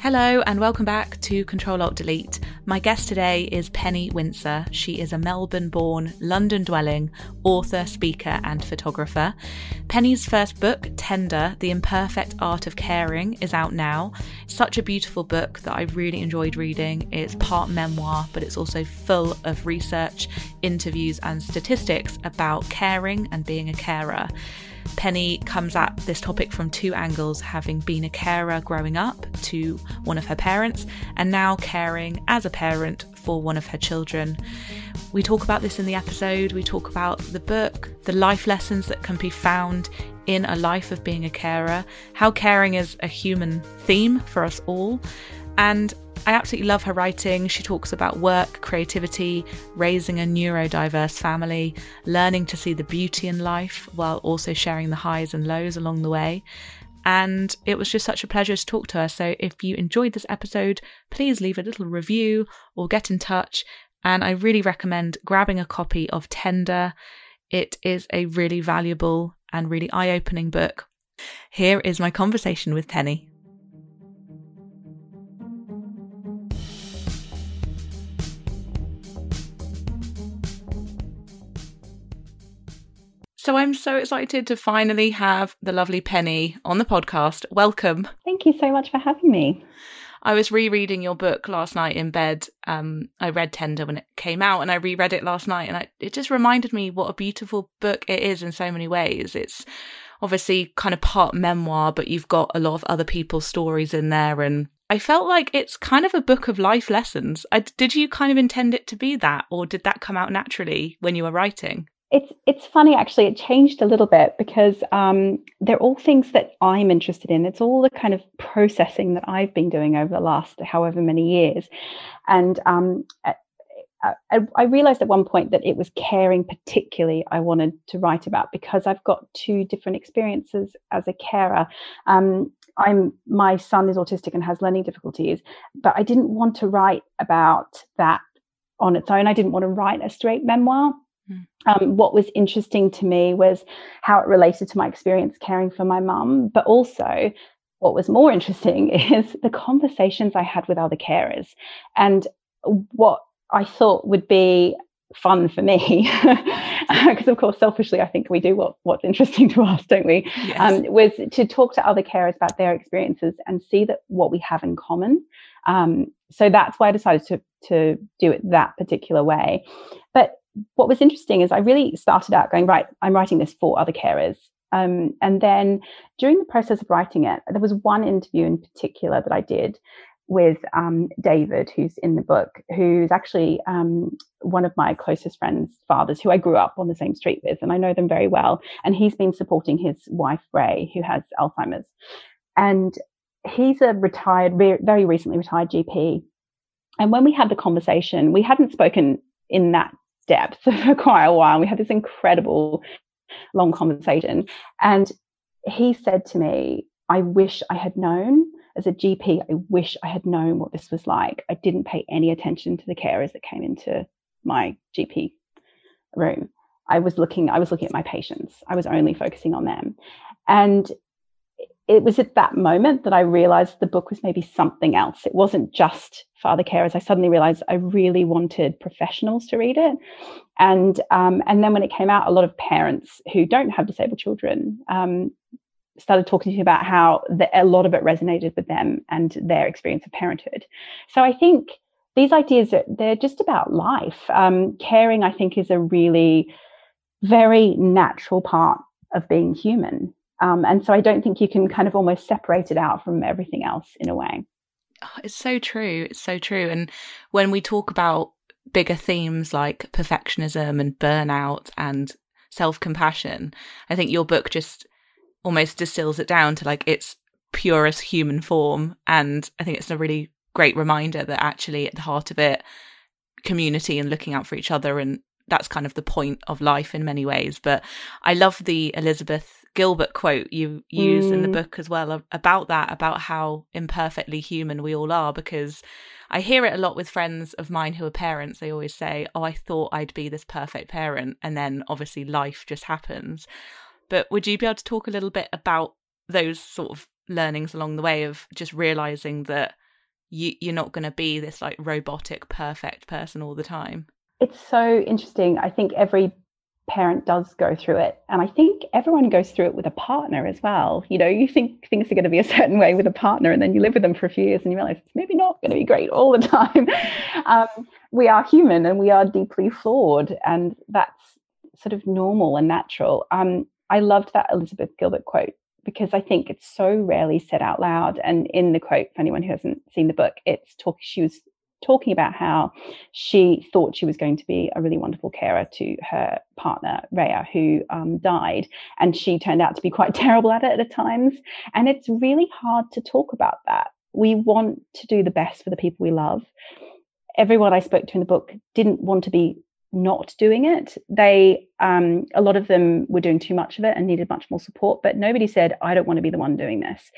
Hello, and welcome back to Control Alt Delete. My guest today is Penny Wincer. She is a Melbourne born, London dwelling author, speaker, and photographer. Penny's first book, Tender The Imperfect Art of Caring, is out now. Such a beautiful book that I really enjoyed reading. It's part memoir, but it's also full of research, interviews, and statistics about caring and being a carer. Penny comes at this topic from two angles, having been a carer growing up to one of her parents, and now caring as a parent for one of her children. We talk about this in the episode, we talk about the book, the life lessons that can be found in a life of being a carer, how caring is a human theme for us all, and I absolutely love her writing. She talks about work, creativity, raising a neurodiverse family, learning to see the beauty in life while also sharing the highs and lows along the way. And it was just such a pleasure to talk to her. So if you enjoyed this episode, please leave a little review or get in touch. And I really recommend grabbing a copy of Tender. It is a really valuable and really eye opening book. Here is my conversation with Penny. So I'm so excited to finally have the lovely Penny on the podcast. Welcome. Thank you so much for having me. I was rereading your book last night in bed. Um, I read Tender when it came out, and I reread it last night, and I, it just reminded me what a beautiful book it is in so many ways. It's obviously kind of part memoir, but you've got a lot of other people's stories in there, and I felt like it's kind of a book of life lessons. I, did you kind of intend it to be that, or did that come out naturally when you were writing? It's it's funny actually. It changed a little bit because um, they're all things that I'm interested in. It's all the kind of processing that I've been doing over the last however many years, and um, I, I, realized at one point that it was caring particularly I wanted to write about because I've got two different experiences as a carer. Um, I'm my son is autistic and has learning difficulties, but I didn't want to write about that on its own. I didn't want to write a straight memoir. Mm. Um, what was interesting to me was how it related to my experience caring for my mum, but also what was more interesting is the conversations I had with other carers and what I thought would be fun for me. Because of course selfishly i think we do what, what's interesting to us don't we? Yes. um, was to talk to other carers about their experiences and see that what we have in common. Um, so that's why i decided to to do it that particular way. But what was interesting is I really started out going, right, I'm writing this for other carers. Um, and then during the process of writing it, there was one interview in particular that I did with um, David, who's in the book, who's actually um, one of my closest friends' fathers, who I grew up on the same street with, and I know them very well. And he's been supporting his wife, Ray, who has Alzheimer's. And he's a retired, very recently retired GP. And when we had the conversation, we hadn't spoken in that depth for quite a while. We had this incredible long conversation. And he said to me, I wish I had known as a GP, I wish I had known what this was like. I didn't pay any attention to the carers that came into my GP room. I was looking, I was looking at my patients. I was only focusing on them. And it was at that moment that I realized the book was maybe something else. It wasn't just father carers. I suddenly realized I really wanted professionals to read it. And um, and then when it came out, a lot of parents who don't have disabled children um, started talking to me about how the, a lot of it resonated with them and their experience of parenthood. So I think these ideas are, they're just about life. Um, caring, I think, is a really very natural part of being human. Um, and so I don't think you can kind of almost separate it out from everything else in a way. Oh, it's so true. It's so true. And when we talk about bigger themes like perfectionism and burnout and self compassion, I think your book just almost distills it down to like its purest human form. And I think it's a really great reminder that actually at the heart of it, community and looking out for each other and that's kind of the point of life in many ways. But I love the Elizabeth Gilbert quote you use mm. in the mm. book as well about that, about how imperfectly human we all are, because I hear it a lot with friends of mine who are parents. They always say, Oh, I thought I'd be this perfect parent. And then obviously life just happens. But would you be able to talk a little bit about those sort of learnings along the way of just realizing that you you're not going to be this like robotic perfect person all the time it's so interesting i think every parent does go through it and i think everyone goes through it with a partner as well you know you think things are going to be a certain way with a partner and then you live with them for a few years and you realize it's maybe not going to be great all the time um, we are human and we are deeply flawed and that's sort of normal and natural um, i loved that elizabeth gilbert quote because I think it's so rarely said out loud. And in the quote, for anyone who hasn't seen the book, it's talk. She was talking about how she thought she was going to be a really wonderful carer to her partner Rhea, who um, died, and she turned out to be quite terrible at it at times. And it's really hard to talk about that. We want to do the best for the people we love. Everyone I spoke to in the book didn't want to be not doing it. They, um, a lot of them were doing too much of it and needed much more support, but nobody said, I don't want to be the one doing this.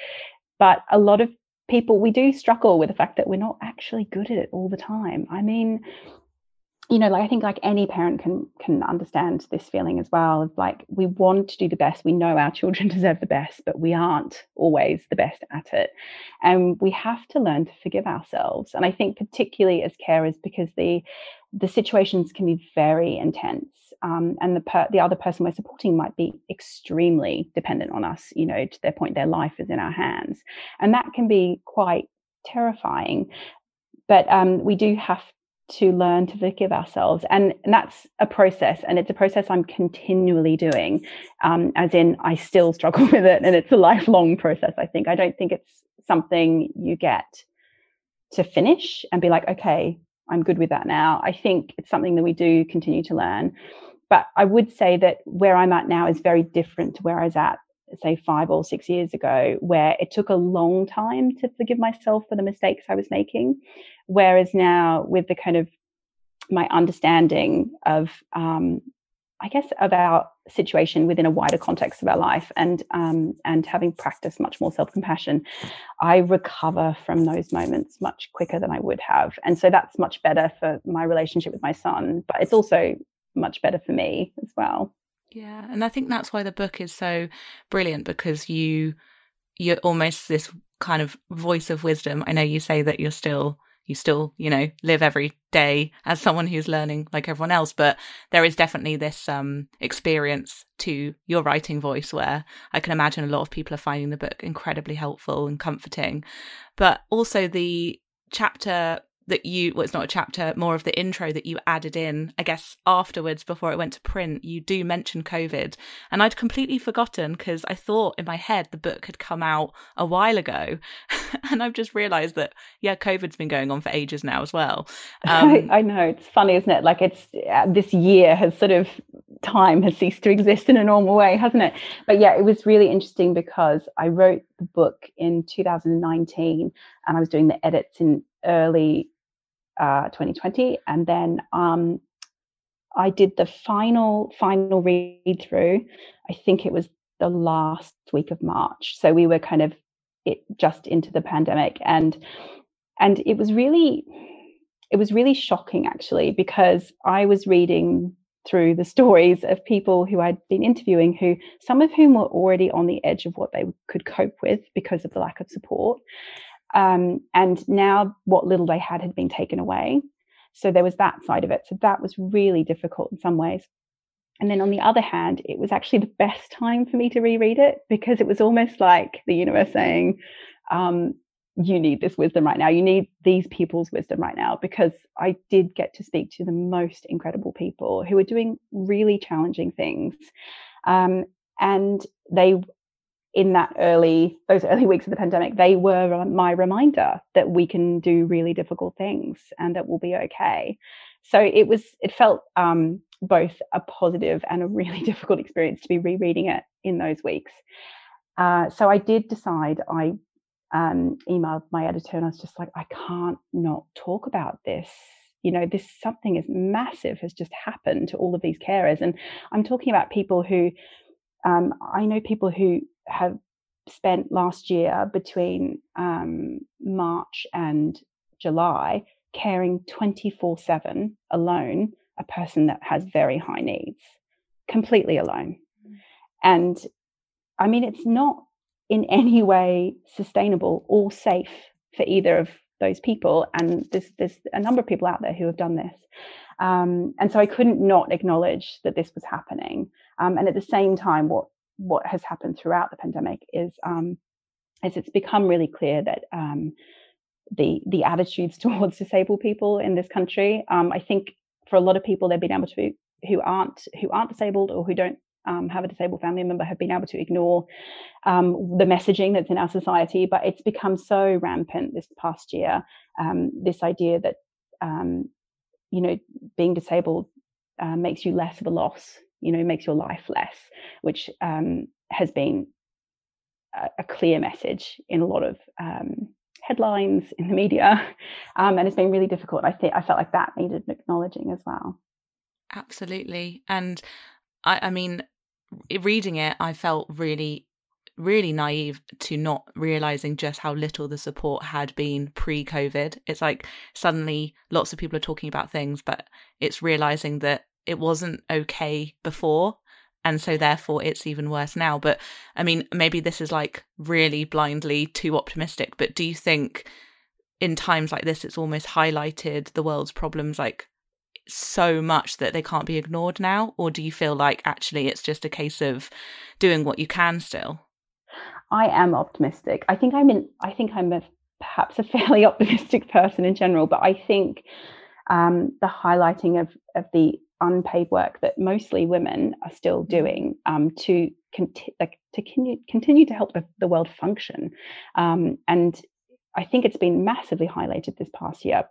But a lot of people, we do struggle with the fact that we're not actually good at it all the time. I mean, you know like i think like any parent can can understand this feeling as well of like we want to do the best. We know our children deserve the best but we aren't always the best at it. And we have to learn to forgive ourselves. And i think particularly as carers because the the situations can be very intense um, and the per- the other person we're supporting might be extremely dependent on us you know to their point their life is in our hands. And that can be quite terrifying. But um, we do have to learn to forgive ourselves. And, and, that's a process and it's a process i'm continually doing um, as in i still struggle with it and it's a lifelong process i think. I don't think it's something you get to finish and be like okay i'm good with that now. I think it's something that we do continue to learn but i would say that where i'm at now is very different to where i was at say five or six years ago, where it took a long time to forgive myself for the mistakes I was making. Whereas now, with the kind of my understanding of, um, I guess, of our situation within a wider context of our life, and um, and having practiced much more self compassion, I recover from those moments much quicker than I would have, and so that's much better for my relationship with my son. But it's also much better for me as well. Yeah, and I think that's why the book is so brilliant because you you're almost this kind of voice of wisdom. I know you say that you're still you still, you know, live every day as someone who's learning like everyone else, but there is definitely this um experience to your writing voice where I can imagine a lot of people are finding the book incredibly helpful and comforting. But also the chapter that you well it's not a chapter more of the intro that you added in i guess afterwards before it went to print you do mention covid. And i'd completely forgotten because i thought in my head the book had come out a while ago. And i've just realized that yeah covid's been going on for ages now as well. Um, I, I, know. It's funny isn't it? Like it's uh, this year has sort of time has ceased to exist in a normal way hasn't it? But yeah it was really interesting because i wrote the book in 2019 and i was doing the edits in early uh, 2020, and then um, I did the final final read through. I think it was the last week of March, so we were kind of it just into the pandemic, and and it was really it was really shocking actually because I was reading through the stories of people who I'd been interviewing who some of whom were already on the edge of what they could cope with because of the lack of support um, and now what little they had had been taken away. So there was that side of it. So that was really difficult in some ways. And then on the other hand, it was actually the best time for me to reread it because it was almost like the universe saying, um, you need this wisdom right now. You need these people's wisdom right now because I did get to speak to the most incredible people who are doing really challenging things. Um, and they in that early those early weeks of the pandemic they were my reminder that we can do really difficult things and that we'll be okay. So it was it felt um, both a positive and a really difficult experience to be rereading it in those weeks. Uh, so i did decide i um, emailed my editor and i was just like i can't not talk about this. You know this something is massive has just happened to all of these carers. And i'm talking about people who um, I know people who have spent last year between um, March and July caring 24 7 alone a person that has very high needs, completely alone. And I mean, it's not in any way sustainable or safe for either of those people. And there's there's a number of people out there who have done this. Um, and so I couldn't not acknowledge that this was happening. Um, and at the same time, what what has happened throughout the pandemic is um, is it's become really clear that um, the the attitudes towards disabled people in this country. Um, I think for a lot of people, they've been able to who aren't who aren't disabled or who don't um, have a disabled family member have been able to ignore um, the messaging that's in our society. But it's become so rampant this past year. Um, this idea that um, you know being disabled uh, makes you less of a loss. You know, makes your life less, which um, has been a, a, clear message in a lot of um, headlines in the media, and it's been really difficult. I think I felt like that needed acknowledging as well. Absolutely, and I, I mean, reading it, I felt really, really naive to not realizing just how little the support had been pre COVID. It's like suddenly lots of people are talking about things, but it's realizing that it wasn't okay before. And so therefore it's even worse now. But I mean, maybe this is like really blindly too optimistic, but do you think in times like this, it's almost highlighted the world's problems like so much that they can't be ignored now? Or do you feel like actually it's just a case of doing what you can still? I am optimistic. I think I'm in, I think I'm a, perhaps a fairly optimistic person in general, but I think um, the highlighting of, of the unpaid work that mostly women are still mm-hmm. doing um, to, conti- like, to continue, continue to help the, the world function. Um, and I think it's been massively highlighted this past year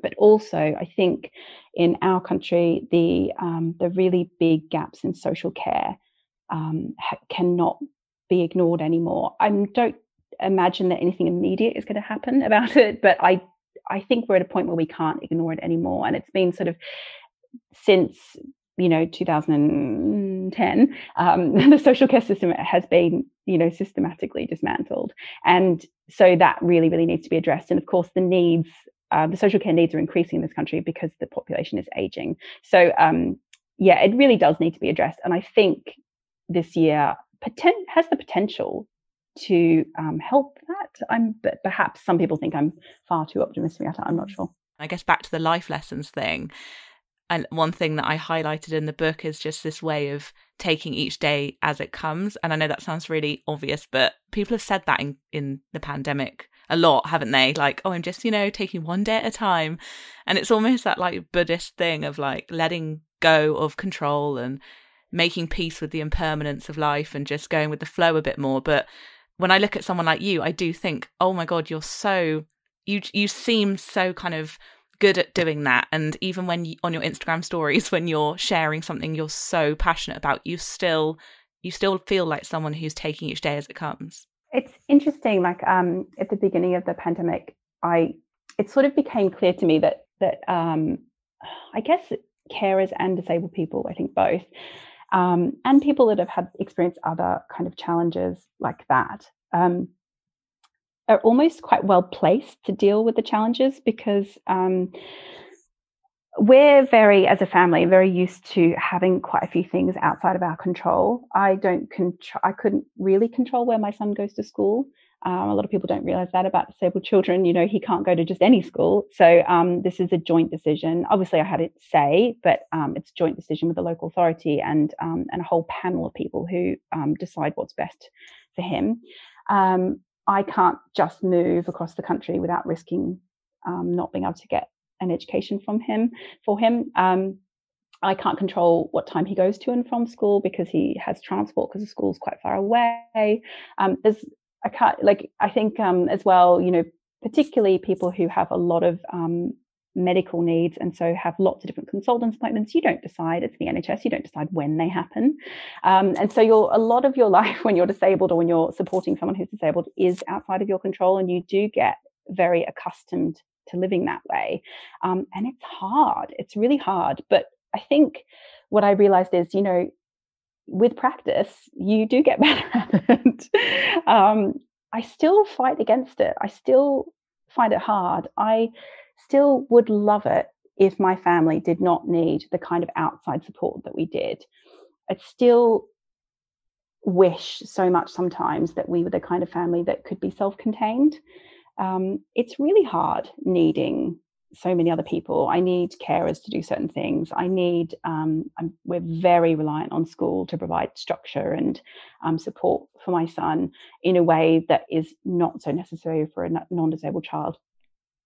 but also I think in our country the um, the really big gaps in social care um, ha- cannot be ignored anymore. I don't imagine that anything immediate is going to happen about it, but I I think we're at a point where we can't ignore it anymore, and it's been sort of since you know 2010 um, the social care system has been you know systematically dismantled and so that really really needs to be addressed and of course the needs uh, the social care needs are increasing in this country because the population is aging. So, um, yeah, it really does need to be addressed. And I think this year poten- has the potential to um, help that. I'm, but perhaps some people think I'm far too optimistic about it. I'm not sure. I guess back to the life lessons thing. And one thing that I highlighted in the book is just this way of taking each day as it comes. And I know that sounds really obvious, but people have said that in, in the pandemic a lot, haven't they? Like, oh, I'm just, you know, taking one day at a time. And it's almost that like Buddhist thing of like letting go of control and making peace with the impermanence of life and just going with the flow a bit more. But when I look at someone like you, I do think, oh my God, you're so, you, you seem so kind of good at doing that and even when you, on your instagram stories when you're sharing something you're so passionate about you still you still feel like someone who's taking each day as it comes it's interesting. Like um, at the beginning of the pandemic, I it sort of became clear to me that that um, I guess carers and disabled people, I think both, um, and people that have had experienced other kind of challenges like that, um, are almost quite well placed to deal with the challenges because um, we're very, as a family, very used to having quite a few things outside of our control. I don't control, I couldn't really control where my son goes to school. Um, a lot of people don't realize that about disabled children. You know, he can't go to just any school. So um, this is a joint decision. Obviously, I had it say, but um, it's a joint decision with the local authority and um, and a whole panel of people who um, decide what's best for him. Um, I can't just move across the country without risking not being able to get an education from him for him. Um, I can't control what time he goes to and from school because he has transport because the school's quite far away. Um, there's I can't like I think um, as well, you know, particularly people who have a lot of um, medical needs and so have lots of different consultants appointments you don't decide it's the nhs you don't decide when they happen um, and so your a lot of your life when you're disabled or when you're supporting someone who's disabled is outside of your control and you do get very accustomed to living that way. Um, and it's hard. It's really hard. But I think what I realized is, you know, with practice, you do get better at it. um, I still fight against it. I still find it hard. I still would love it if my family did not need the kind of outside support that we did. I still wish so much sometimes that we were the kind of family that could be self contained um, it's really hard needing so many other people. I need carers to do certain things. I need, um, we're very reliant on school to provide structure and um, support for my son in a way that is not so necessary for a non disabled child.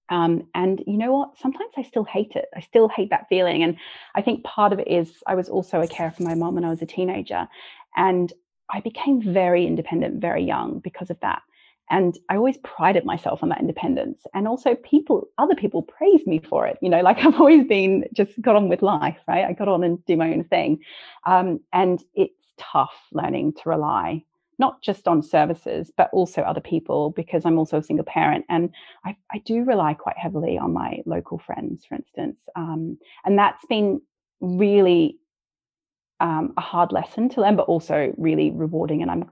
Um, and you know what? Sometimes I still hate it. I still hate that feeling. And I think part of it is I was also a carer for my mom when I was a teenager. And I became very independent very young because of that. And I always prided myself on that independence. And also, people, other people praise me for it. You know, like I've always been just got on with life, right? I got on and do my own thing. Um, and it's tough learning to rely not just on services, but also other people because I'm also a single parent. And I, I do rely quite heavily on my local friends, for instance. Um, and that's been really um, a hard lesson to learn, but also really rewarding. And I'm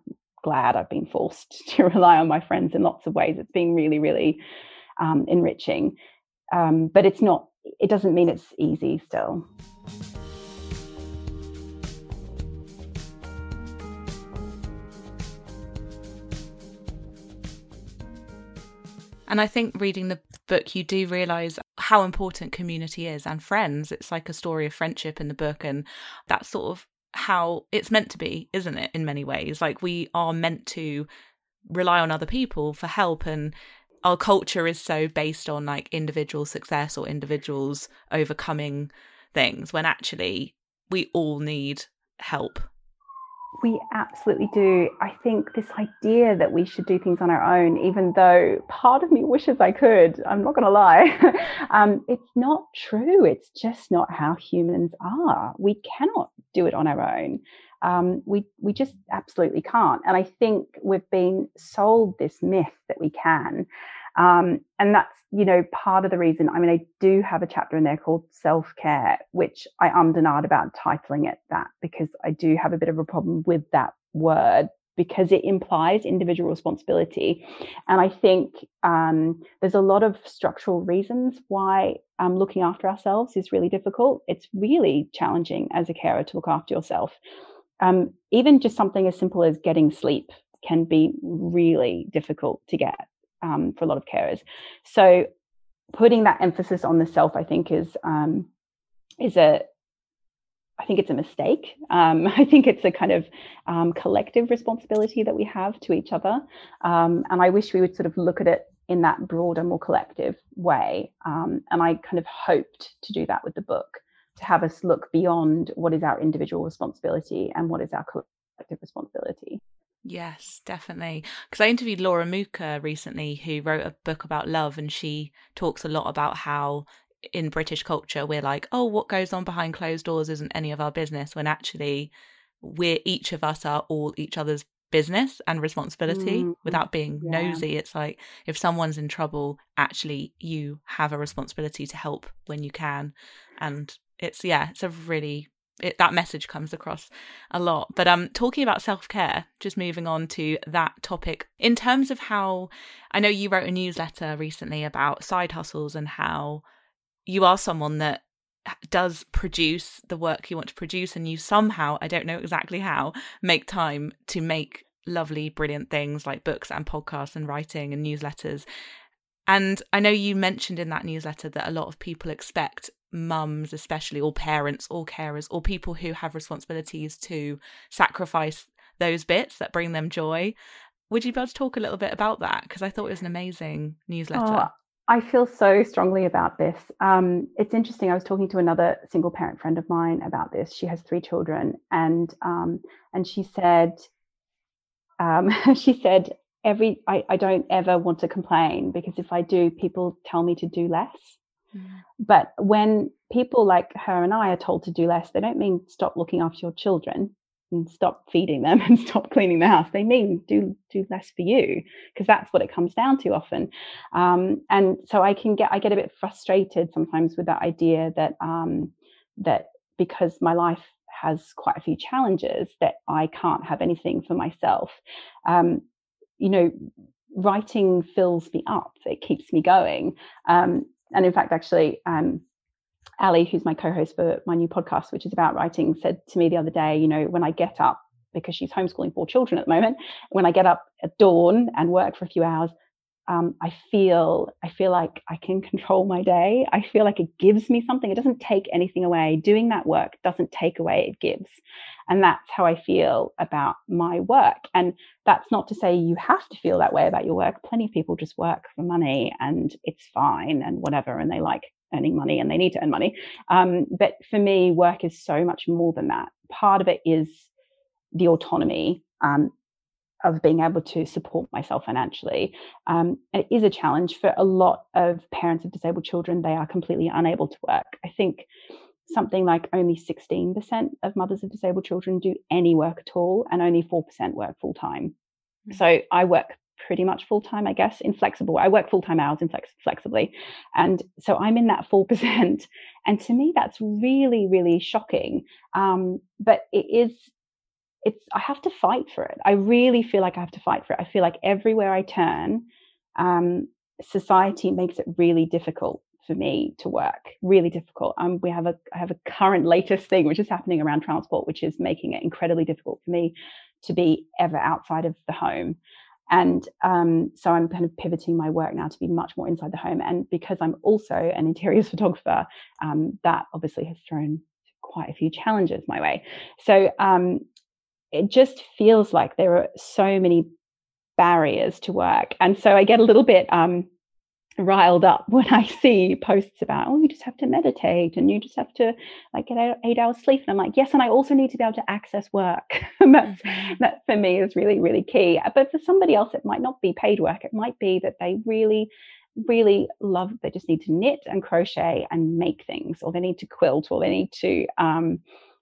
glad I've been forced to rely on my friends in lots of ways. It's been really, really um, enriching. Um, but it's not, it doesn't mean it's easy still. And I think reading the book, you do realize how important community is and friends. It's like a story of friendship in the book, and that's sort of how it's meant to be, isn't it? In many ways, like we are meant to rely on other people for help and our culture is so based on like individual success or individuals overcoming things when actually we all need help we absolutely do. I think this idea that we should do things on our own, even though part of me wishes I could, I'm not going to lie, um, it's not true. It's just not how humans are. We cannot do it on our own. Um, we we just absolutely can't. And I think we've been sold this myth that we can. Um, and that's, you know, part of the reason. I mean, I do have a chapter in there called self care, which I ummed and ahed about titling it that because I do have a bit of a problem with that word because it implies individual responsibility. And I think um, there's a lot of structural reasons why um, looking after ourselves is really difficult. It's really challenging as a carer to look after yourself. Um, even just something as simple as getting sleep can be really difficult to get um, for a lot of carers. So putting that emphasis on the self, I think, is um, is a I think it's a mistake. Um, I think it's a kind of um, collective responsibility that we have to each other, um, and I wish we would sort of look at it in that broader, more collective way. Um, and I kind of hoped to do that with the book, to have us look beyond what is our individual responsibility and what is our collective responsibility. Yes, definitely. Because I interviewed Laura Mucha recently, who wrote a book about love, and she talks a lot about how in British culture we're like, oh, what goes on behind closed doors isn't any of our business, when actually we're each of us are all each other's business and responsibility mm, without being yeah. nosy. It's like if someone's in trouble, actually you have a responsibility to help when you can. And it's yeah, it's a really it, that message comes across a lot. But um, talking about self care, just moving on to that topic, in terms of how I know you wrote a newsletter recently about side hustles and how you are someone that does produce the work you want to produce, and you somehow, I don't know exactly how, make time to make lovely, brilliant things like books and podcasts and writing and newsletters. And I know you mentioned in that newsletter that a lot of people expect mums, especially, or parents, or carers, or people who have responsibilities to sacrifice those bits that bring them joy. Would you be able to talk a little bit about that? Because I thought it was an amazing newsletter. Oh, I feel so strongly about this. Um, it's interesting. I was talking to another single parent friend of mine about this. She has three children, and um, and she said, um, she said, every I, I don't ever want to complain because if I do, people tell me to do less. Mm. But when people like her and I are told to do less, they don't mean stop looking after your children and stop feeding them and stop cleaning the house. They mean do do less for you because that's what it comes down to often. Um, and so I can get I get a bit frustrated sometimes with that idea that um, that because my life has quite a few challenges that I can't have anything for myself. Um, you know, writing fills me up. It keeps me going. Um, and in fact, actually, um, Ali, who's my co-host for my new podcast, which is about writing, said to me the other day, you know, when I get up, because she's homeschooling four children at the moment, when I get up at dawn and work for a few hours, um, I feel I feel like I can control my day. I feel like it gives me something. It doesn't take anything away. Doing that work doesn't take away, it gives. And that's how I feel about my work. And that's not to say you have to feel that way about your work. Plenty of people just work for money and it's fine and whatever, and they like earning money and they need to earn money. Um, but for me, work is so much more than that. Part of it is the autonomy um, of being able to support myself financially. Um, it is a challenge for a lot of parents of disabled children. They are completely unable to work. I think something like only 16% of mothers of disabled children do any work at all, and only 4% work full time. Mm-hmm. So I work pretty much full time, I guess, in flexible. I work full time hours in flex- flexibly. And so I'm in that 4%. And to me, that's really, really shocking. Um, but it is it's I have to fight for it. I really feel like I have to fight for it. I feel like everywhere I turn, um, society makes it really difficult for me to work. Really difficult. Um, we have a I have a current latest thing which is happening around transport, which is making it incredibly difficult for me to be ever outside of the home. And um, so I'm kind of pivoting my work now to be much more inside the home. And because I'm also an interiors photographer, um, that obviously has thrown quite a few challenges my way. So um, it just feels like there are so many barriers to work. And so I get a little bit um, riled up when I see posts about, oh, you just have to meditate and you just have to like get eight, eight hours sleep. And I'm like, yes, and I also need to be able to access work. and that's, mm-hmm. that for me is really, really key. But for somebody else, it might not be paid work. It might be that they really really love they just need to knit and crochet and make things or they need to quilt or they need to um,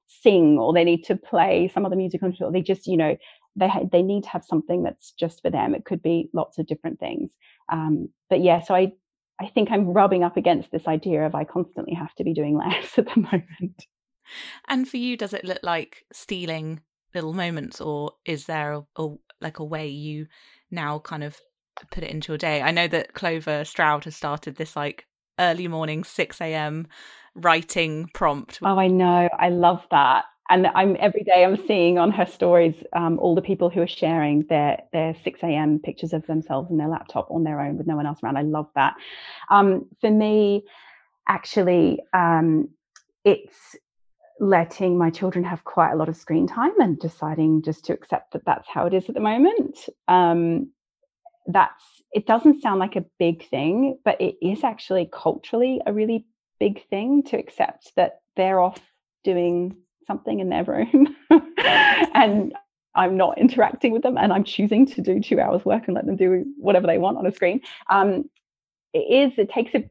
sing or they need to play some other music or they just you know they ha- they need to have something that's just for them. It could be lots of different things. Um, but yeah so i i think i'm rubbing up against this idea of i constantly have to be doing less at the moment. And for you does it look like stealing little moments or is there a, a like a way you now kind of put it into your day? I know that clover stroud has started this like early morning 6 a.m writing prompt. Oh, I know. I love that. And I'm every day I'm seeing on her stories um, all the people who are sharing their their 6 a.m. pictures of themselves in their laptop on their own with no one else around. I love that. Um, for me, actually, um, it's letting my children have quite a lot of screen time and deciding just to accept that that's how it is at the moment. Um, that's it doesn't sound like a big thing, but it is actually culturally a really big thing to accept that they're off doing something in their room and I'm not interacting with them and I'm choosing to do two hours work and let them do whatever they want on a screen. Um, it is, it takes a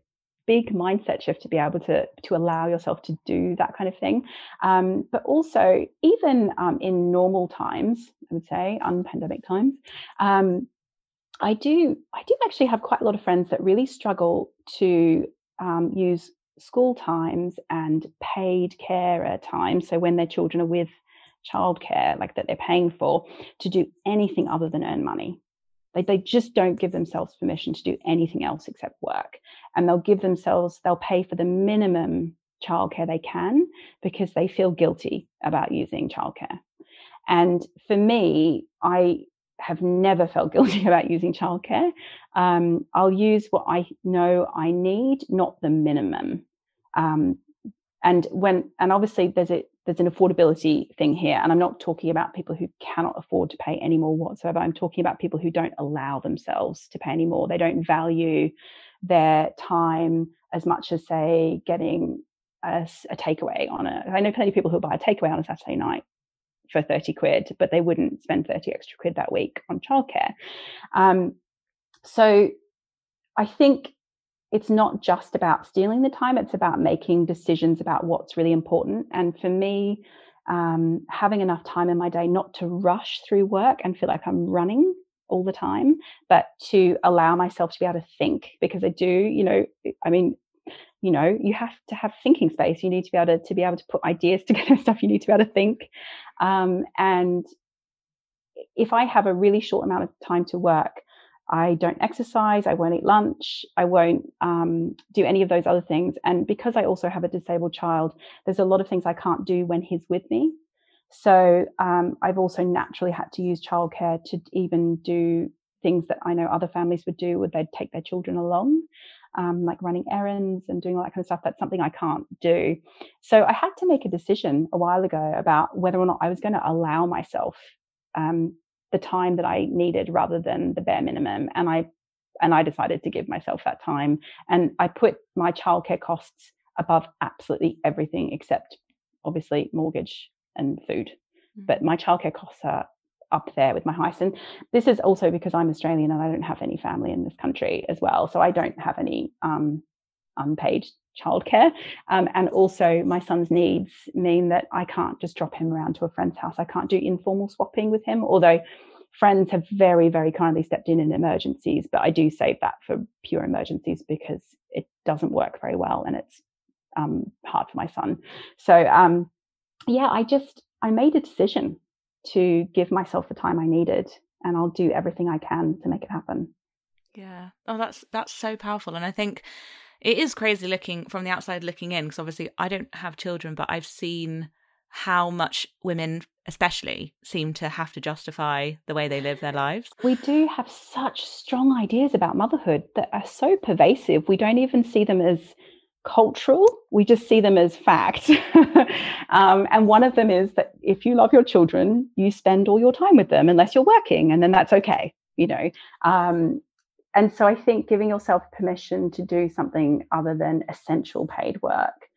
big mindset shift to be able to to allow yourself to do that kind of thing. Um, but also, even um, in normal times, I would say, unpandemic times, um, I do I do actually have quite a lot of friends that really struggle to um, use school times and paid carer time. So when their children are with childcare, like that they're paying for, to do anything other than earn money. They, they just don't give themselves permission to do anything else except work. And they'll give themselves, they'll pay for the minimum childcare they can because they feel guilty about using childcare. And for me, I have never felt guilty about using childcare. Um, I'll use what I know I need, not the minimum. Um, and when and obviously there's a there's an affordability thing here, and I'm not talking about people who cannot afford to pay any more whatsoever. I'm talking about people who don't allow themselves to pay any more. They don't value their time as much as say getting a, a takeaway on a. I know plenty of people who buy a takeaway on a Saturday night for 30 quid, but they wouldn't spend 30 extra quid that week on childcare. Um, so I think it's not just about stealing the time, it's about making decisions about what's really important. And for me, um, having enough time in my day not to rush through work and feel like I'm running all the time, but to allow myself to be able to think because I do, you know, I mean, you know you have to have thinking space. You need to be able to, to be able to put ideas together stuff. You need to be able to think. Um, and if i have a really short amount of time to work i don't exercise i won't eat lunch i won't um, do any of those other things and because i also have a disabled child there's a lot of things i can't do when he's with me so um, i've also naturally had to use childcare to even do things that I know other families would do would they'd take their children along, um, like running errands and doing all that kind of stuff. That's something I can't do. So I had to make a decision a while ago about whether or not I was going to allow myself um, the time that I needed rather than the bare minimum. And I and I decided to give myself that time. And I put my childcare costs above absolutely everything except obviously mortgage and food. Mm-hmm. But my childcare costs are up there with my highest. And this is also because I'm Australian and I don't have any family in this country as well. So I don't have any um, unpaid childcare. Um, and also, my son's needs mean that I can't just drop him around to a friend's house. I can't do informal swapping with him, although friends have very, very kindly stepped in in emergencies. But I do save that for pure emergencies because it doesn't work very well and it's um, hard for my son. So, um, yeah, I just I made a decision to give myself the time I needed, and I'll do everything I can to make it happen. Yeah. Oh, that's that's so powerful, and I think it is crazy looking from the outside looking in because obviously I don't have children, but I've seen how much women especially seem to have to justify the way they live their lives. We do have such strong ideas about motherhood that are so pervasive. We don't even see them as cultural, we just see them as fact. um, and one of them is that if you love your children, you spend all your time with them unless you're working, and then that's okay, you know. Um, and so I think giving yourself permission to do something other than essential paid work,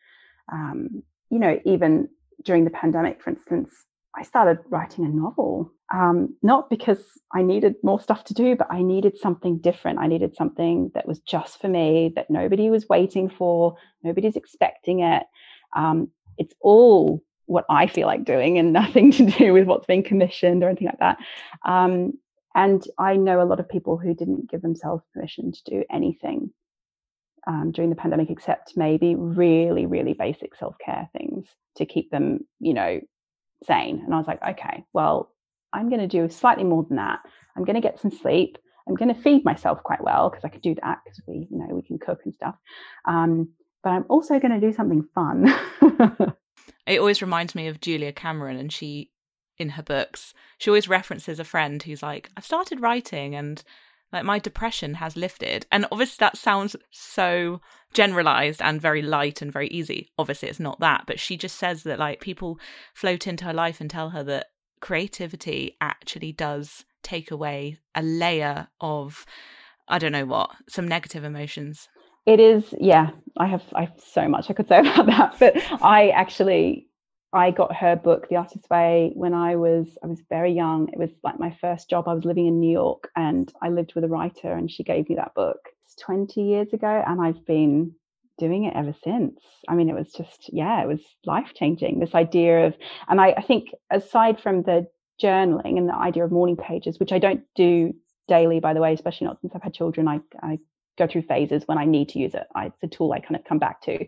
um, you know, even during the pandemic, for instance, I started writing a novel, um, not because I needed more stuff to do, but I needed something different. I needed something that was just for me, that nobody was waiting for, nobody's expecting it. Um, it's all what I feel like doing and nothing to do with what's being commissioned or anything like that. Um, and I know a lot of people who didn't give themselves permission to do anything um, during the pandemic, except maybe really, really basic self care things to keep them, you know, sane. And I was like, okay, well, I'm going to do slightly more than that. I'm going to get some sleep. I'm going to feed myself quite well because I could do that because we, you know, we can cook and stuff. Um, but I'm also going to do something fun. it always reminds me of Julia Cameron, and she, in her books, she always references a friend who's like, I've started writing and like my depression has lifted. And obviously, that sounds so generalized and very light and very easy. Obviously, it's not that, but she just says that like people float into her life and tell her that creativity actually does take away a layer of, I don't know what, some negative emotions. It is, yeah. I have I have so much I could say about that, but I actually I got her book, The Artist's Way, when I was I was very young. It was like my first job. I was living in New York, and I lived with a writer, and she gave me that book. It's 20 years ago, and I've been doing it ever since. I mean, it was just yeah, it was life changing. This idea of, and I, I think aside from the journaling and the idea of morning pages, which I don't do daily, by the way, especially not since I've had children. I I go through phases when I need to use it. I, it's a tool I kind of come back to,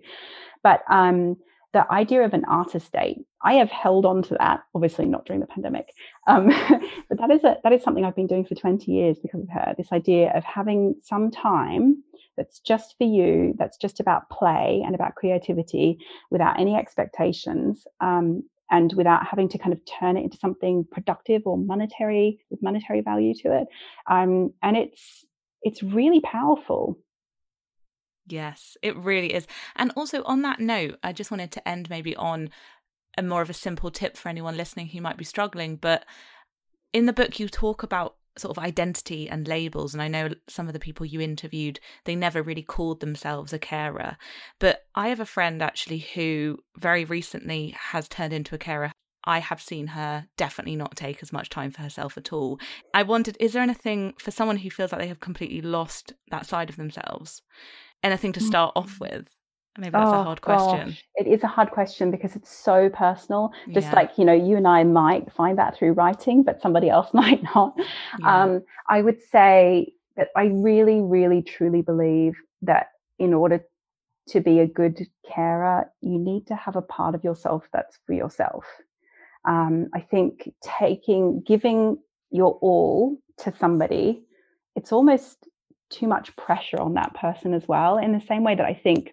but um the idea of an artist date, I have held on to that, obviously not during the pandemic, um, but that is a, that is something I've been doing for 20 years because of her. This idea of having some time that's just for you, that's just about play and about creativity, without any expectations, um, and without having to kind of turn it into something productive or monetary with monetary value to it. Um, and it's it's really powerful. Yes, it really is. And also on that note, I just wanted to end maybe on a more of a simple tip for anyone listening who might be struggling. But in the book, you talk about sort of identity and labels. And I know some of the people you interviewed, they never really called themselves a carer. But I have a friend actually who very recently has turned into a carer. I have seen her definitely not take as much time for herself at all. I wondered, is there anything for someone who feels like they have completely lost that side of themselves? Anything to start off mm. with? Maybe that's oh, a hard question. Gosh. It is a hard question because it's so personal. Just yeah. like, you know, you and I might find that through writing, but somebody else might not. Yeah. Um, I would say that I really, really, truly believe that in order to be a good carer, you need to have a part of yourself that's for yourself. Um, I think taking, giving your all to somebody, it's almost too much pressure on that person as well. In the same way that I think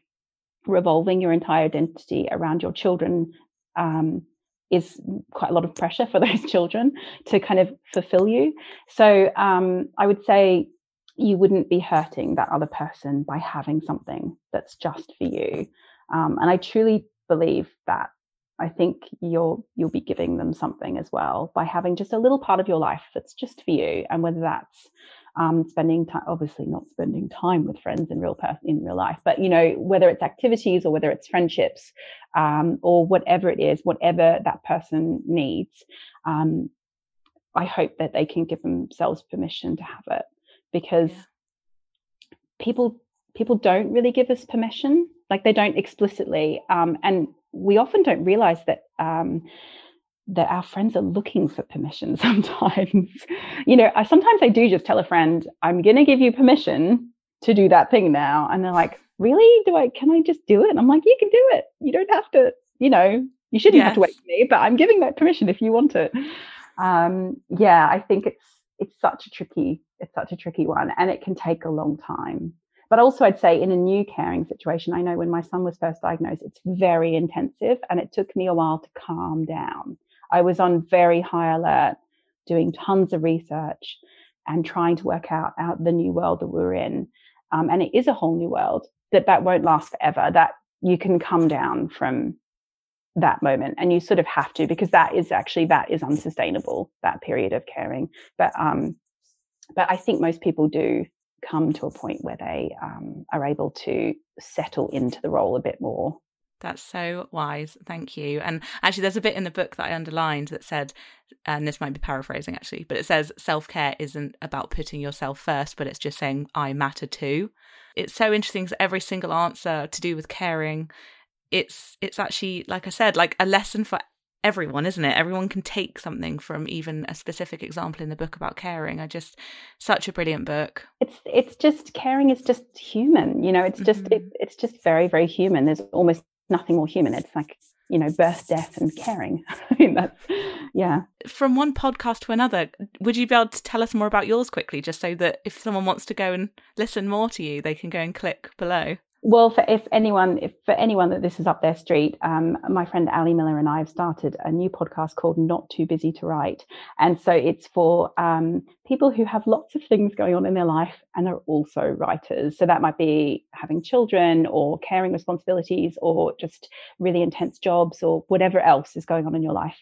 revolving your entire identity around your children um, is quite a lot of pressure for those children to kind of fulfill you. So um, I would say you wouldn't be hurting that other person by having something that's just for you. Um, and I truly believe that I think you'll you'll be giving them something as well by having just a little part of your life that's just for you, and whether that's um, spending time, obviously not spending time with friends in real person in real life, but you know whether it's activities or whether it's friendships um, or whatever it is, whatever that person needs. Um, I hope that they can give themselves permission to have it because yeah. people people don't really give us permission like they don't explicitly um, and we often don't realize that um, that our friends are looking for permission sometimes. you know, I, sometimes I do just tell a friend, I'm going to give you permission to do that thing now. And they're like, really? Do I, can I just do it? And I'm like, you can do it. You don't have to, you know, you shouldn't yes. have to wait for me, but I'm giving that permission if you want it. Um, yeah, I think it's, it's such a tricky, it's such a tricky one and it can take a long time. But also, I'd say in a new caring situation, I know when my son was first diagnosed, it's very intensive and it took me a while to calm down. I was on very high alert, doing tons of research and trying to work out, out the new world that we're in. Um, and it is a whole new world that that won't last forever, that you can come down from that moment and you sort of have to because that is actually that is unsustainable that period of caring but um but i think most people do come to a point where they um, are able to settle into the role a bit more. That's so wise. Thank you. And actually, there's a bit in the book that I underlined that said, and this might be paraphrasing actually, but it says self care isn't about putting yourself first, but it's just saying, I matter too. It's so interesting because every single answer to do with caring, it's it's actually like I said, like a lesson for everyone, isn't it? Everyone can take something from even a specific example in the book about caring. I just such a brilliant book. It's it's just caring is just human, you know. It's just mm-hmm. it, it's just very very human. There's almost nothing more human. It's like you know birth, death, and caring. I mean that's yeah. From one podcast to another, would you be able to tell us more about yours quickly, just so that if someone wants to go and listen more to you, they can go and click below. Well, for if anyone, if for anyone that this is up their street, um, my friend Ali Miller and I have started a new podcast called "Not Too Busy to Write," and so it's for um, people who have lots of things going on in their life and are also writers. So that might be having children, or caring responsibilities, or just really intense jobs, or whatever else is going on in your life.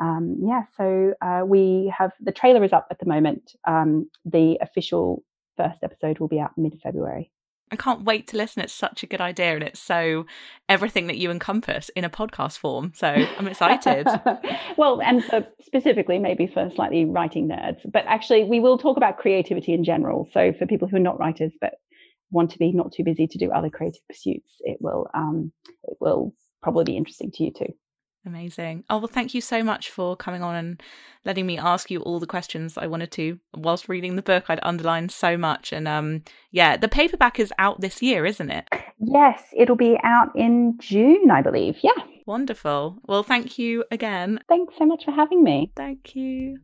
Um, yeah, so uh, we have the trailer is up at the moment. Um, the official first episode will be out mid February. I can't wait to listen. It's such a good idea, and it's so everything that you encompass in a podcast form. So I'm excited. well, and for specifically, maybe for slightly writing nerds, but actually, we will talk about creativity in general. So for people who are not writers but want to be not too busy to do other creative pursuits, it will um, it will probably be interesting to you too. Amazing. Oh, well, thank you so much for coming on and letting me ask you all the questions I wanted to whilst reading the book. I'd underlined so much. And um, yeah, the paperback is out this year, isn't it? Yes, it'll be out in June, I believe. Yeah. Wonderful. Well, thank you again. Thanks so much for having me. Thank you.